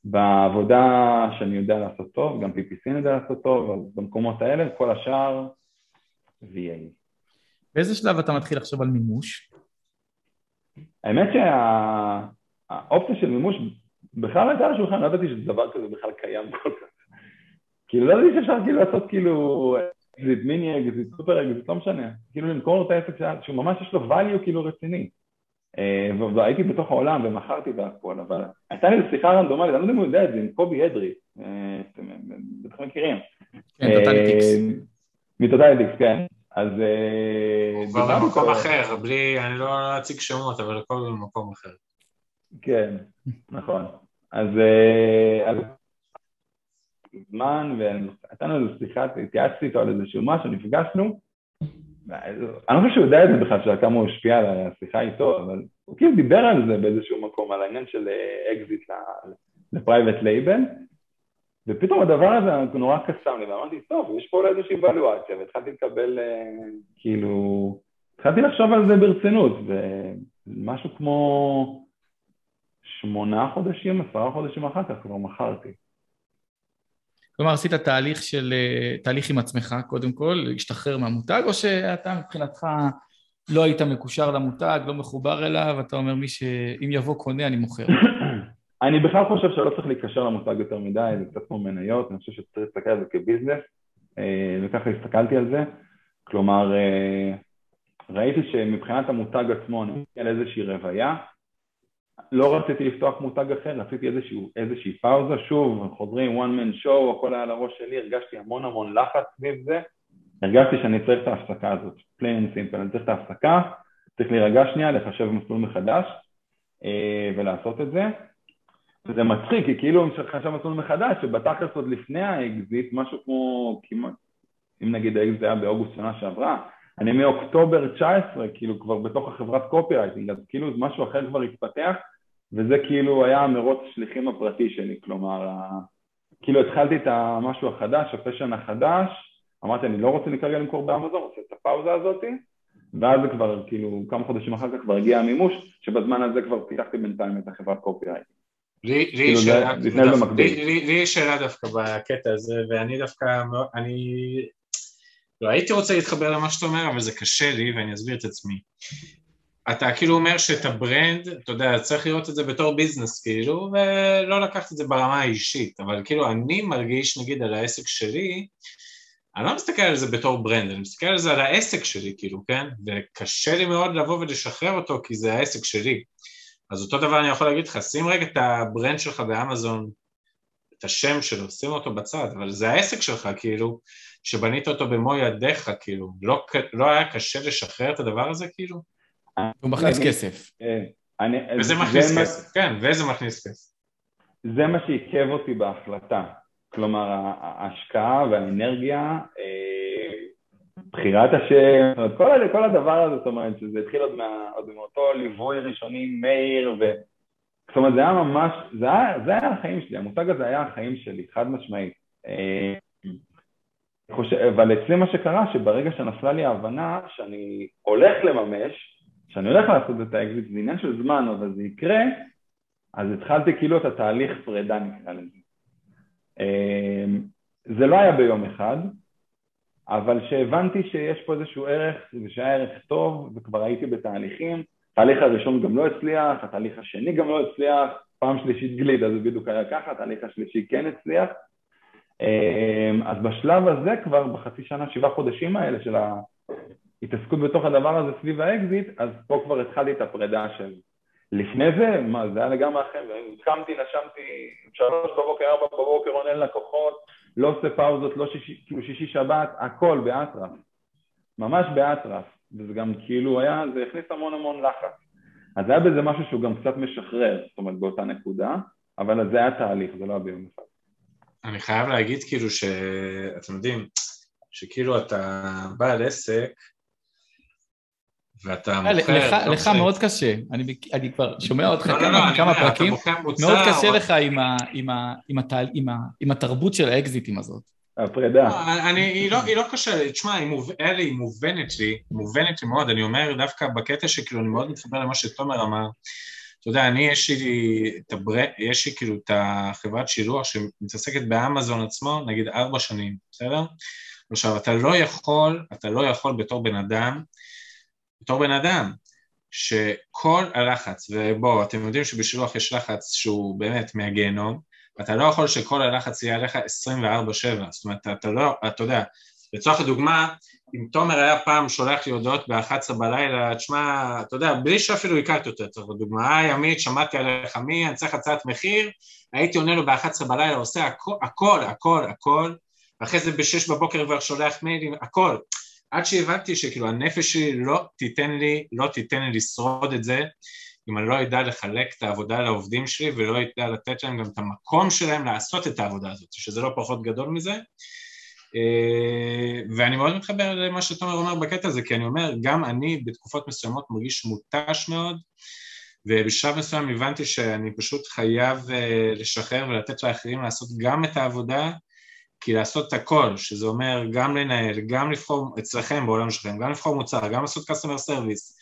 בעבודה שאני יודע לעשות טוב, גם PPC אני יודע לעשות טוב, אבל במקומות האלה, כל השאר VA. באיזה שלב אתה מתחיל לחשוב על מימוש? האמת שהאופציה של מימוש בכלל הייתה על השולחן, לא ידעתי שזה דבר כזה בכלל קיים כל כך. כאילו לא ידעתי שאפשר כאילו לעשות כאילו אקזיט, מיני אקזיט, סופר אקזיט, לא משנה. כאילו למכור את העסק שהוא ממש יש לו value כאילו רציני. אה, והייתי בתוך העולם ומכרתי והכל, אבל הייתה לי שיחה רנדומלית, אני לא יודע אם הוא יודע את זה, עם קובי אדרי, אה, אתם בטח מכירים. כן, טוטליטיקס. אה, מטוטליטיקס, כן. אז... הוא כבר במקום אחר, בלי, אני לא אציג שמות, אבל הכל במקום אחר. כן, נכון. אז זמן, והייתה לנו איזו שיחה, התייעצתי איתו על איזשהו משהו, נפגשנו, אני לא חושב שהוא יודע את זה בכלל, של כמה הוא השפיע על השיחה איתו, אבל הוא כאילו דיבר על זה באיזשהו מקום, על העניין של אקזיט ל private label, ופתאום הדבר הזה נורא קסם לי, ואמרתי, טוב, יש פה אולי איזושהי ואלואציה, והתחלתי לקבל, אה, כאילו, התחלתי לחשוב על זה ברצינות, ומשהו כמו שמונה חודשים, עשרה חודשים אחר כך כבר מכרתי. כלומר, עשית תהליך של, אה, תהליך עם עצמך, קודם כל, להשתחרר מהמותג, או שאתה מבחינתך לא היית מקושר למותג, לא מחובר אליו, אתה אומר, מי שאם יבוא קונה, אני מוכר. אני בכלל חושב שלא צריך להיקשר למותג יותר מדי, זה קצת כמו מניות, אני חושב שצריך להסתכל על זה כביזנס, אה, וככה הסתכלתי על זה. כלומר, אה, ראיתי שמבחינת המותג עצמו אני מגיע לאיזושהי רוויה, לא רציתי לפתוח מותג אחר, רציתי איזשהו, איזושהי פאוזה, שוב, חוזרים one man show, הכל היה על הראש שלי, הרגשתי המון המון לחץ סביב זה, הרגשתי שאני צריך את ההפסקה הזאת, plain and simple, אני צריך את ההפסקה, צריך להירגע שנייה, לחשב מסלול מחדש אה, ולעשות את זה. וזה מצחיק, כי כאילו מחשב מסלול מחדש, שבתכלס עוד לפני האקזיט, משהו כמו כמעט, אם נגיד האקזיט היה באוגוסט שנה שעברה, אני מאוקטובר 19, כאילו כבר בתוך החברת קופי-רייטינג, אז כאילו משהו אחר כבר התפתח, וזה כאילו היה המרוץ שליחים הפרטי שלי, כלומר, כאילו התחלתי את המשהו החדש, ה passion החדש, אמרתי אני לא רוצה כרגע למכור באמזון, רוצה את הפאוזה הזאת, ואז זה כבר כאילו כמה חודשים אחר כך כבר הגיע המימוש, שבזמן הזה כבר פיתחתי בינתיים את החברת קופי-רייטינג. לי יש שאלה דווקא בקטע הזה, ואני דווקא, אני לא הייתי רוצה להתחבר למה שאתה אומר, אבל זה קשה לי ואני אסביר את עצמי. אתה כאילו אומר שאת ה brand, אתה יודע, צריך לראות את זה בתור business כאילו, ולא לקחת את זה ברמה האישית, אבל כאילו אני מרגיש נגיד על העסק שלי, אני לא מסתכל על זה בתור brand, אני מסתכל על זה על העסק שלי כאילו, כן? וקשה לי מאוד לבוא ולשחרר אותו כי זה העסק שלי. אז אותו דבר אני יכול להגיד לך, שים רגע את ה brand שלך באמזון, את השם שלו, שים אותו בצד, אבל זה העסק שלך כאילו, שבנית אותו במו ידיך, כאילו, לא, לא היה קשה לשחרר את הדבר הזה, כאילו? הוא מכניס כסף. אה, וזה מכניס כסף, כן, וזה מכניס כסף. זה מה שעיכב אותי בהחלטה. כלומר, ההשקעה והאנרגיה, אה, בחירת השם, כל, כל הדבר הזה, זאת אומרת, שזה התחיל עוד, מה, עוד מאותו ליווי ראשוני, מאיר, ו... זאת אומרת, זה היה ממש, זה היה, זה היה החיים שלי, המושג הזה היה החיים שלי, חד משמעית. אה, אבל אצלי מה שקרה, שברגע שנפלה לי ההבנה שאני הולך לממש, שאני הולך לעשות את האקזיט, זה עניין של זמן, אבל זה יקרה, אז התחלתי כאילו את התהליך פרידה נקרא לזה. אמ, זה לא היה ביום אחד, אבל שהבנתי שיש פה איזשהו ערך ושהיה ערך טוב וכבר הייתי בתהליכים, התהליך הראשון גם לא הצליח, התהליך השני גם לא הצליח, פעם שלישית גלידה אז זה בדיוק היה ככה, התהליך השלישי כן הצליח, אמ, אז בשלב הזה כבר בחצי שנה, שבעה חודשים האלה של ההתעסקות בתוך הדבר הזה סביב האקזיט, אז פה כבר התחלתי את הפרידה של... לפני זה, מה, זה היה לגמרי אחר, קמתי, נשמתי, שלוש בבוקר, ארבע בבוקר, עונה לקוחות, לא עושה פאוזות, לא שישי, כאילו שישי שבת, הכל באטרף, ממש באטרף, וזה גם כאילו היה, זה הכניס המון המון לחץ. אז היה בזה משהו שהוא גם קצת משחרר, זאת אומרת באותה נקודה, אבל זה היה תהליך, זה לא היה ביום אחד. אני חייב להגיד כאילו שאתם יודעים, שכאילו אתה בעל עסק ואתה אה, מוכר... לך, לא לך מאוד קשה, אני, אני כבר שומע אותך לא, כמה, לא, כמה פרקים, מאוד קשה לך עם, ה, עם, ה, עם, הת, עם, ה, עם התרבות של האקזיטים הזאת. הפרידה. לא, אני, היא, לא, היא לא קשה תשמע, היא, מוב, אלה, היא מובנת לי, מובנת לי מאוד, אני אומר דווקא בקטע שכאילו אני מאוד מתחבר למה שתומר אמר, אתה יודע, אני יש לי את הבר... יש לי כאילו את החברת שילוח שמתעסקת באמזון עצמו, נגיד ארבע שנים, בסדר? עכשיו, אתה לא יכול, אתה לא יכול בתור בן אדם, בתור בן אדם, שכל הלחץ, ובואו, אתם יודעים שבשילוח יש לחץ שהוא באמת מהגיהנום, ואתה לא יכול שכל הלחץ יהיה עליך 24-7, זאת אומרת, אתה לא, אתה יודע, לצורך הדוגמה, אם תומר היה פעם שולח לי הודעות ב-11 בלילה, תשמע, אתה יודע, בלי שאפילו הכרתי אותו, לצורך הדוגמה, היי עמית, שמעתי עליך מי, אני צריך הצעת מחיר, הייתי עונה לו ב-11 בלילה, עושה הכל, הכל, הכל, הכל, אחרי זה ב-6 בבוקר כבר שולח מיילים, הכל. עד שהבנתי שכאילו הנפש שלי לא תיתן לי, לא תיתן לי לשרוד את זה, אם אני לא אדע לחלק את העבודה לעובדים שלי ולא אדע לתת להם גם את המקום שלהם לעשות את העבודה הזאת, שזה לא פחות גדול מזה. אה, ואני מאוד מתחבר למה שתומר אומר בקטע הזה, כי אני אומר, גם אני בתקופות מסוימות מרגיש מותש מאוד, ובשלב מסוים הבנתי שאני פשוט חייב אה, לשחרר ולתת לאחרים לעשות גם את העבודה, כי לעשות את הכל, שזה אומר גם לנהל, גם לבחור אצלכם בעולם שלכם, גם לבחור מוצר, גם לעשות customer service,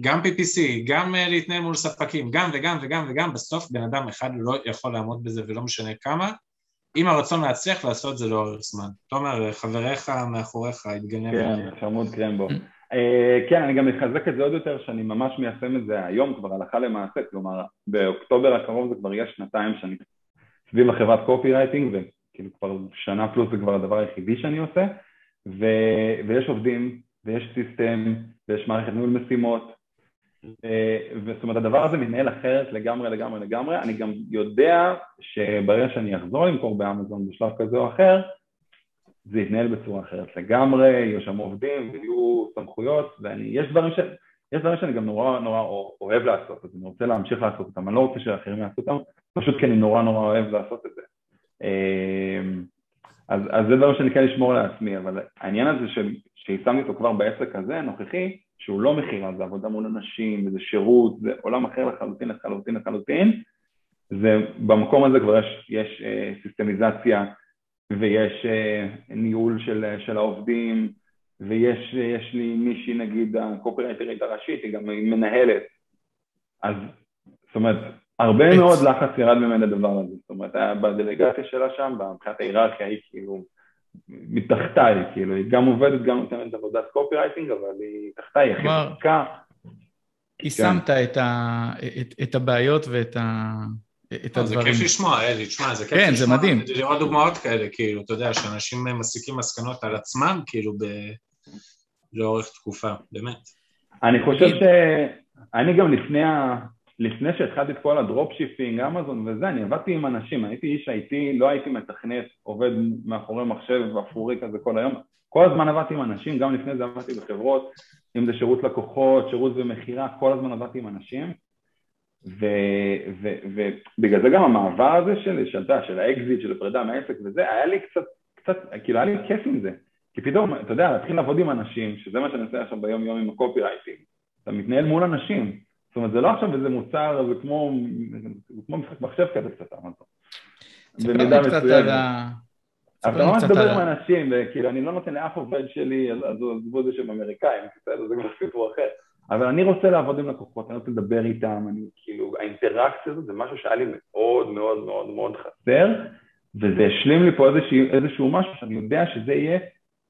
גם PPC, גם אה, להתנהל מול ספקים, גם וגם וגם וגם, בסוף בן אדם אחד לא יכול לעמוד בזה ולא משנה כמה, עם הרצון להצליח לעשות זה לאורך זמן. תומר, חבריך מאחוריך התגנב. כן, חמוד קרמבו. אה, כן, אני גם מחזק את זה עוד יותר, שאני ממש מיישם את זה היום כבר הלכה למעשה, כלומר, באוקטובר הקרוב זה כבר יהיה שנתיים שאני סביב החברת קופי רייטינג, וכאילו כבר שנה פלוס זה כבר הדבר היחידי שאני עושה, ו... ויש עובדים, ויש system, ויש מערכת ניהול משימות, אה, זאת אומרת הדבר הזה מתנהל אחרת לגמרי לגמרי לגמרי, אני גם יודע שברגע שאני אחזור למכור באמזון בשלב כזה או אחר זה יתנהל בצורה אחרת לגמרי, יהיו שם עובדים ויהיו סמכויות ויש דברים, ש... דברים שאני גם נורא נורא אוהב לעשות, אז אני רוצה להמשיך לעשות אותם, אני לא רוצה שאחרים יעשו אותם, פשוט כי אני נורא נורא אוהב לעשות את זה. אה, אז, אז זה דבר שאני כן אשמור לעצמי, אבל העניין הזה שיישמתי אותו כבר בעסק הזה, הנוכחי, שהוא לא מכירה, זה עבודה מול אנשים, וזה שירות, זה עולם אחר לחלוטין, לחלוטין, לחלוטין, זה, במקום הזה כבר יש, יש אה, סיסטמיזציה ויש אה, ניהול של, של העובדים ויש יש לי מישהי נגיד הקופרייטרית הראשית, היא גם מנהלת, אז זאת אומרת הרבה מאוד לחץ ירד ממנה הדבר הזה, זאת אומרת בדלגציה שלה שם, מבחינת ההיררכיה היא כאילו מתחתיי, כאילו, היא גם עובדת, גם נותנת עבודת קופי רייטינג, אבל היא תחתיי, היא הכי חזקה. יישמת כן. את, את, את הבעיות ואת ה... את לא, הדברים. זה כיף לשמוע, אלי, תשמע, זה כיף כן, לשמוע. כן, זה מדהים. לראות דוגמאות כאלה, כאילו, אתה יודע, שאנשים מסיקים מסקנות על עצמם, כאילו, ב... לאורך תקופה, באמת. אני חושב ש... אני גם לפני ה... לפני שהתחלתי את כל ה dropshipping, אמזון וזה, אני עבדתי עם אנשים, הייתי איש IT, לא הייתי מתכנת, עובד מאחורי מחשב אפורי כזה כל היום, כל הזמן עבדתי עם אנשים, גם לפני זה עבדתי בחברות, אם זה שירות לקוחות, שירות ומכירה, כל הזמן עבדתי עם אנשים, ובגלל זה גם המעבר הזה של, שאתה, של האקזיט, של הפרידה מהעסק וזה, היה לי קצת, קצת, כאילו היה לי כיף עם זה, כי פתאום, אתה יודע, להתחיל לעבוד עם אנשים, שזה מה שאני עושה עכשיו ביום יום עם ה copywriting, אתה מתנהל מול אנשים, זאת אומרת, זה לא עכשיו איזה מוצר, זה כמו, זה כמו משחק מחשב כזה קצת, אמזון. במידה מסוימת. אבל אתה ממש מדבר עם אנשים, וכאילו אני לא נותן לאף עובד שלי, אז עזבו את זה שהם אמריקאים, זה כבר סיפור אחר. אבל אני רוצה לעבוד עם לקוחות, אני רוצה לדבר איתם, אני כאילו, האינטראקציה הזאת זה משהו שהיה לי מאוד מאוד מאוד מאוד חסר, וזה השלים לי פה איזשהו, איזשהו משהו שאני יודע שזה יהיה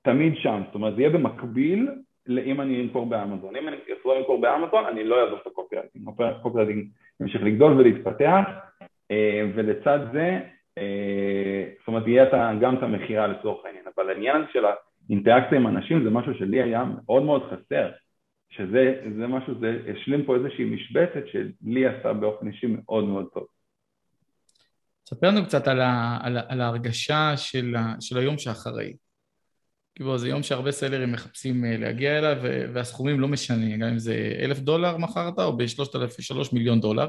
תמיד שם, זאת אומרת זה יהיה במקביל אם אני אמכור באמזון. אם אני אחזור למכור באמזון, אני לא אעזוב את ה copywriting. ה copywriting ימשיך לגדול ולהתפתח, אה, ולצד זה, אה, זאת אומרת, יהיה גם את המכירה לצורך העניין. אבל העניין של האינטראקציה עם אנשים זה משהו שלי היה מאוד מאוד חסר. שזה זה משהו, זה השלים פה איזושהי משבצת שלי עשה באופן אישי מאוד מאוד טוב. ספר לנו קצת על, ה, על, על ההרגשה של, של היום שאחרי. כאילו זה יום שהרבה סלרים מחפשים אה, להגיע אליו והסכומים לא משנה, גם אם זה אלף דולר מכרת או בשלושת אלפי שלוש מיליון דולר.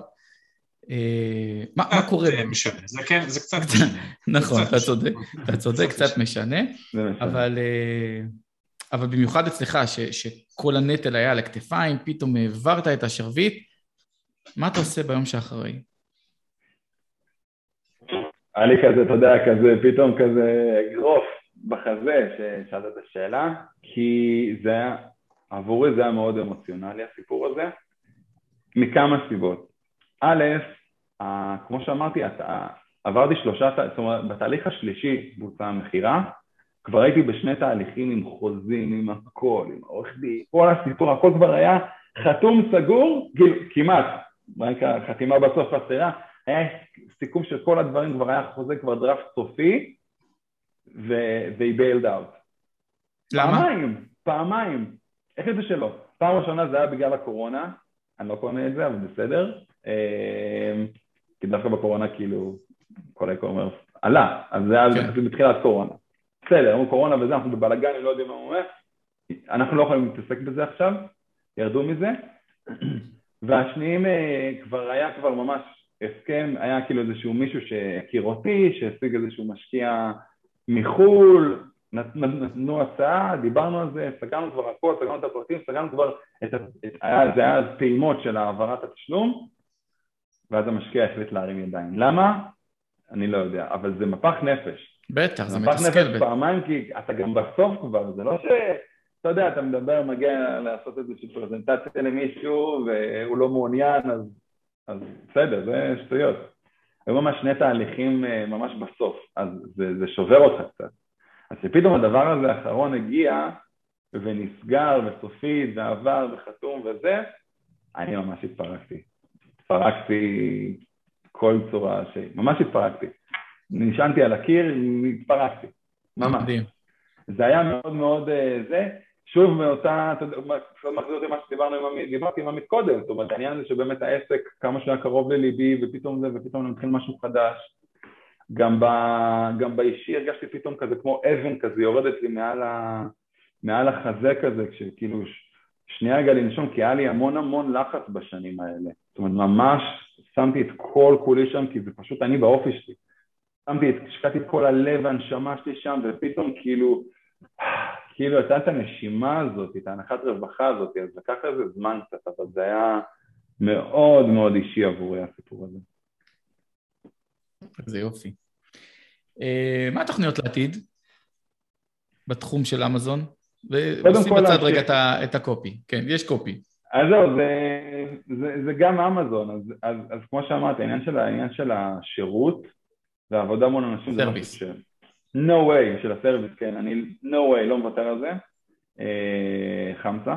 אה, מה אה, קורה? זה משנה, זה כן, זה קצת משנה. נכון, אתה צודק, אתה צודק, קצת משנה, אבל... אבל במיוחד אצלך, שכל הנטל היה על הכתפיים, פתאום העברת את השרביט, מה אתה עושה ביום שאחרי? היה לי כזה, אתה יודע, כזה, פתאום כזה אגרוף בחזה ששאלת את השאלה, כי זה היה, עבורי זה היה מאוד אמוציונלי הסיפור הזה, מכמה סיבות. א', כמו שאמרתי, עברתי שלושה, זאת אומרת, בתהליך השלישי בוצעה המכירה, כבר הייתי בשני תהליכים עם חוזים, עם הכל, עם עורך דין, כל הסיפור, הכל כבר היה חתום, סגור, כאילו, כמעט, חתימה בסוף חסרה, היה סיכום של כל הדברים, כבר היה חוזה, כבר דראפט סופי, והיא ביילד אאוט. למה? פעמיים, פעמיים. איך זה שלא? פעם ראשונה זה היה בגלל הקורונה, אני לא קונה את זה, אבל בסדר. אה, כי דווקא בקורונה כאילו כל האי-קומרס עלה, אז זה היה כן. בתחילת קורונה. בסדר, אמרו קורונה וזה, אנחנו בבלאגן, לא יודע מה הוא אומר. אנחנו לא יכולים להתעסק בזה עכשיו, ירדו מזה. והשניים אה, כבר היה כבר ממש הסכם, היה כאילו איזשהו מישהו שהכיר אותי, שהשיג איזשהו משקיע מחו"ל, נתנו הצעה, דיברנו על זה, סגרנו כבר הכל, סגרנו את הפרטים, סגרנו כבר את ה... זה היה פעימות של העברת התשלום, ואז המשקיע החליט להרים ידיים. למה? אני לא יודע, אבל זה מפח נפש. בטח, זה מתסכל. מפח נפש פעמיים, כי אתה גם בסוף כבר, זה לא ש... אתה יודע, אתה מדבר, מגיע לעשות איזושהי פרזנטציה למישהו והוא לא מעוניין, אז, אז בסדר, זה שטויות. היו ממש שני תהליכים אה, ממש בסוף, אז זה, זה שובר אותך קצת. אז שפתאום הדבר הזה האחרון הגיע ונסגר וסופית ועבר וחתום וזה, אני ממש התפרקתי. התפרקתי כל צורה ש... ממש התפרקתי. נשענתי על הקיר, התפרקתי. ממש. מדהים. זה היה מאוד מאוד אה, זה. שוב מאותה, אתה יודע, מחזיר אותי מה שדיברנו עם עמית, דיברתי עם עמית קודם, זאת אומרת העניין הזה שבאמת העסק כמה שהיה קרוב לליבי ופתאום זה ופתאום מתחיל משהו חדש. גם, ב, גם באישי הרגשתי פתאום כזה כמו אבן כזה יורדת לי מעל, ה, מעל החזה כזה כשכאילו שנייה רגע לנשום כי היה לי המון המון לחץ בשנים האלה. זאת אומרת ממש שמתי את כל כולי שם כי זה פשוט אני באופי שלי. שמתי, השקעתי את כל הלב והנשמה שלי שם ופתאום כאילו כאילו הייתה את הנשימה הזאת, את ההנחת רווחה הזאת, אז לקח לזה זמן קצת, אבל זה היה מאוד מאוד אישי עבורי הסיפור הזה. זה יופי. אה, מה התוכניות לעתיד בתחום של אמזון? ושים בצד רגע את הקופי. כן, יש קופי. אז זהו, זה, זה, זה גם אמזון, אז, אז, אז כמו שאמרת, העניין של, העניין של השירות ועבודה מול אנשים זה משהו ש... no way של הסרוויס, כן, אני no way, לא מוותר על זה. אה, חמסה,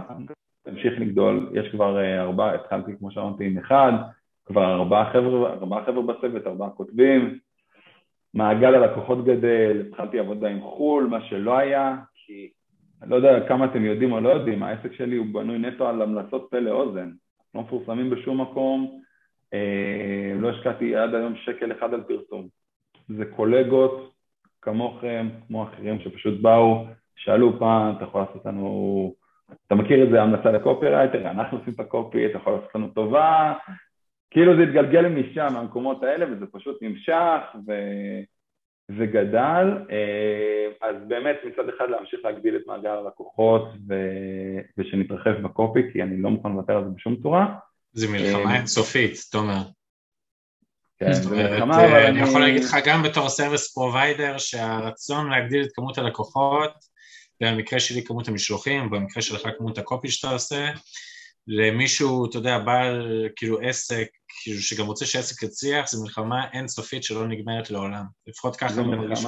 תמשיך לגדול, יש כבר אה, ארבעה, התחלתי כמו שאמרתי עם אחד, כבר ארבעה חבר'ה, ארבעה חבר'ה בצוות, ארבעה כותבים, מעגל הלקוחות גדל, התחלתי עבודה עם חו"ל, מה שלא היה, כי אני לא יודע כמה אתם יודעים או לא יודעים, העסק שלי הוא בנוי נטו על המלצות פה לאוזן, לא מפורסמים בשום מקום, אה, לא השקעתי עד היום שקל אחד על פרסום. זה קולגות כמוכם, כמו אחרים שפשוט באו, שאלו פעם, אתה יכול לעשות לנו, אתה מכיר את זה, המלצה לקופירייטר, אנחנו עושים את הקופי, אתה יכול לעשות לנו טובה, כאילו זה התגלגל משם, מהמקומות האלה, וזה פשוט נמשך ו... וגדל, אה, אז באמת מצד אחד להמשיך להגדיל את מעגל הלקוחות ו... ושנתרחב בקופי, כי אני לא מוכן לוותר על זה בשום צורה. זה מלחמה אה, אינסופית, תומר. כן, אבל אני... אני יכול להגיד לך גם בתור service provider שהרצון להגדיל את כמות הלקוחות, במקרה שלי כמות המשלוחים, במקרה שלך כמות ה copy שאתה עושה, למישהו, אתה יודע, בעל כאילו עסק, כאילו שגם רוצה שעסק יצליח, זו מלחמה אינסופית שלא נגמרת לעולם. לפחות ככה אני מרגיש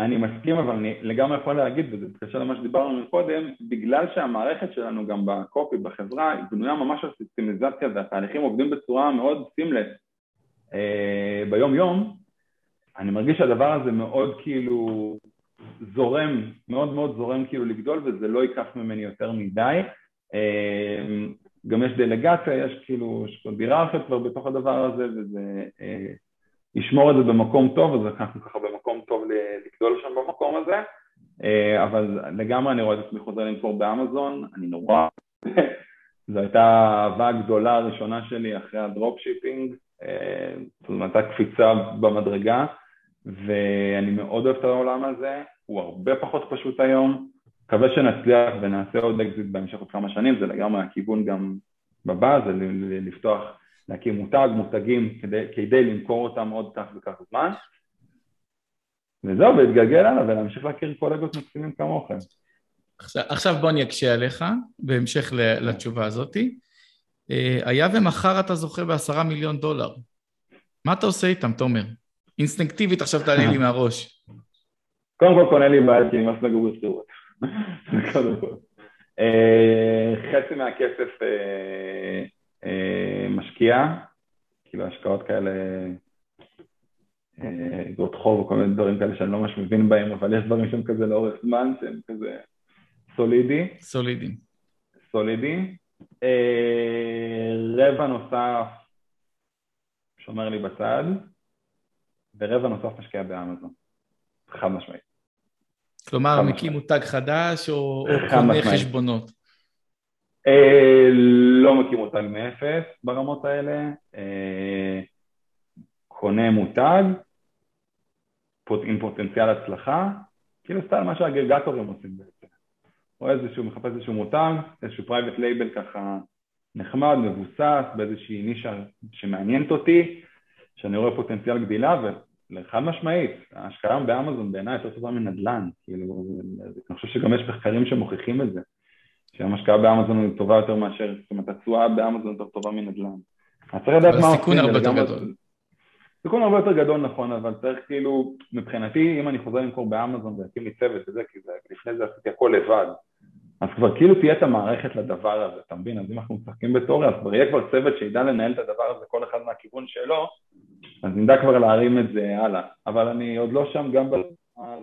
אני מסכים, אבל אני לגמרי יכול להגיד, וזה מתקשר למה שדיברנו קודם, בגלל שהמערכת שלנו גם ב copy, בחברה, היא בנויה ממש על סיסטמיזציה והתהליכים עובדים בצורה מאוד seamless אה, ביום יום, אני מרגיש שהדבר הזה מאוד כאילו זורם, מאוד מאוד זורם כאילו לגדול וזה לא ייקח ממני יותר מדי. אה, גם יש דלגציה, יש כאילו, יש פה דירארכיות כבר בתוך הדבר הזה וזה אה, ישמור את זה במקום טוב, אז אנחנו ככה במקום טוב לגדול שם במקום הזה, אבל לגמרי אני רואה את עצמי חוזר למכור באמזון, אני נורא, זו הייתה האהבה הגדולה הראשונה שלי אחרי ה dropshipping, זאת אומרת, הייתה קפיצה במדרגה, ואני מאוד אוהב את העולם הזה, הוא הרבה פחות פשוט היום, מקווה שנצליח ונעשה עוד אקזיט בהמשך עוד כמה שנים, זה לגמרי הכיוון גם בבא, זה לפתוח, להקים מותג, מותגים כדי, כדי למכור אותם עוד כך וכך זמן. וזהו, ולהתגלגל הלאה ולהמשיך להכיר קולגות מקסימים כמוכם. עכשיו, עכשיו בוא אני אקשה עליך, בהמשך לתשובה הזאתי. אה, היה ומחר אתה זוכה בעשרה מיליון דולר. מה אתה עושה איתם, תומר? אינסטינקטיבית עכשיו תעלה לי מהראש. קודם כל קונה לי בית, כי אני מס נגור בשכירות. קודם כל. אה, חצי מהכסף משקיע, כאילו השקעות כאלה, אגרות חוב וכל מיני דברים כאלה שאני לא ממש מבין בהם, אבל יש דברים שהם כזה לאורך זמן, שהם כזה סולידי. סולידי. סולידי. אה, רבע נוסף שומר לי בצד, ורבע נוסף משקיע באמזון. חד משמעית. כלומר, מקים מותג חדש או, קונה חשבונות? אה, לא מקים מותג מאפס ברמות האלה. אה, קונה מותג עם פוטנציאל הצלחה, כאילו סתם מה שהאגרגטורים עושים בעצם. או איזשהו, מחפש איזשהו מותג, איזשהו private label ככה נחמד, מבוסס, באיזושהי נישה שמעניינת אותי, שאני רואה פוטנציאל גדילה, וחד משמעית, ההשקעה באמזון בעיניי יותר טובה מנדל"ן, כאילו, אני חושב שגם יש מחקרים שמוכיחים את זה, שההשקעה באמזון היא טובה יותר מאשר, זאת אומרת, התשואה באמזון יותר טובה מנדל"ן. אז צריך לדעת מה עושים. הסיכון הרבה יותר גדול. סיכון הרבה יותר גדול נכון, אבל צריך כאילו, מבחינתי, אם אני חוזר למכור באמזון ויקים לי צוות וזה, כי זה, לפני זה עשיתי הכל לבד, אז כבר כאילו תהיה את המערכת לדבר הזה, אתה מבין? אז אם אנחנו משחקים בתיאוריה, אז כבר יהיה כבר צוות שידע לנהל את הדבר הזה, כל אחד מהכיוון שלו, אז נדע כבר להרים את זה הלאה. אבל אני עוד לא שם גם, ב...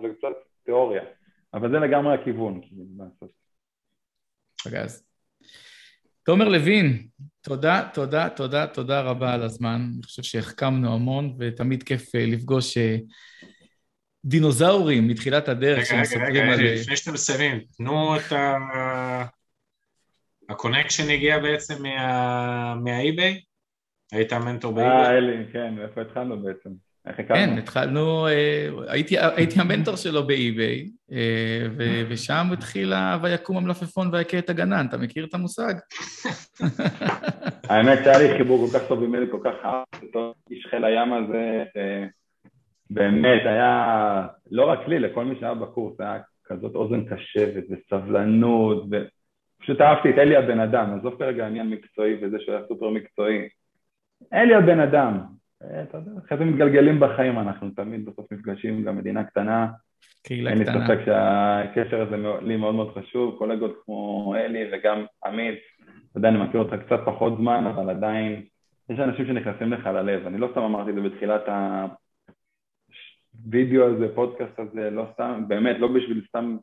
זה קצת תיאוריה. אבל זה לגמרי הכיוון, כאילו, לעשות. פגז. תומר לוין, תודה, תודה, תודה, תודה רבה על הזמן. אני חושב שהחכמנו המון, ותמיד כיף אה, לפגוש אה, דינוזאורים מתחילת הדרך שמספרים על... רגע, רגע, לפני שאתם מסיימים, תנו את ה... ה connection הגיע בעצם מהאי-ביי? היית המנטור באי-ביי? אה, אלי, כן, איפה התחלנו בעצם? כן, התחלנו, אה, הייתי, הייתי המנטור שלו באי-ביי, אה, ושם התחילה ויקום המלפפון ויכה את הגנן, אתה מכיר את המושג? האמת שהיה לי חיבור כל כך טוב עם אלי, כל כך אהב אותו, איש חיל הים הזה, באמת, היה, לא רק לי, לכל מי שהיה בקורס, היה כזאת אוזן קשבת וסבלנות, ופשוט אהבתי את אלי הבן אדם, עזוב כרגע עניין מקצועי וזה שהוא היה סופר מקצועי. אלי הבן אדם, אה, אתה יודע, אחרי זה מתגלגלים בחיים, אנחנו תמיד בסוף נפגשים, גם מדינה קטנה. קהילה קטנה. אין לי ספק שהקשר הזה לי מאוד מאוד חשוב, קולגות כמו אלי וגם עמית, אתה יודע, אני מכיר אותך קצת פחות זמן, אבל עדיין יש אנשים שנכנסים לך ללב, אני לא סתם אמרתי את זה בתחילת הווידאו הזה, פודקאסט הזה, לא סתם, באמת, לא בשביל סתם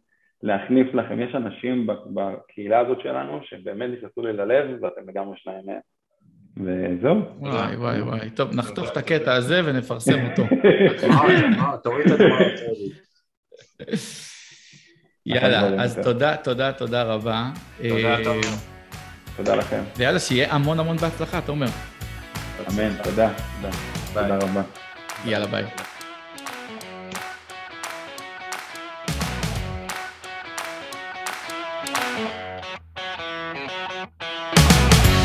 להחניף לכם, יש אנשים בקהילה הזאת שלנו שבאמת נכנסו לי ללב ואתם לגמרי שניים מהם. וזהו. וואי וואי וואי, טוב, נחתוך את הקטע הזה ונפרסם אותו. תוריד את הדמעות. יאללה, אז תודה, תודה, תודה רבה. תודה, תומר. תודה לכם. ויאללה, שיהיה המון המון בהצלחה, תומר. אמן, תודה. תודה רבה. יאללה, ביי.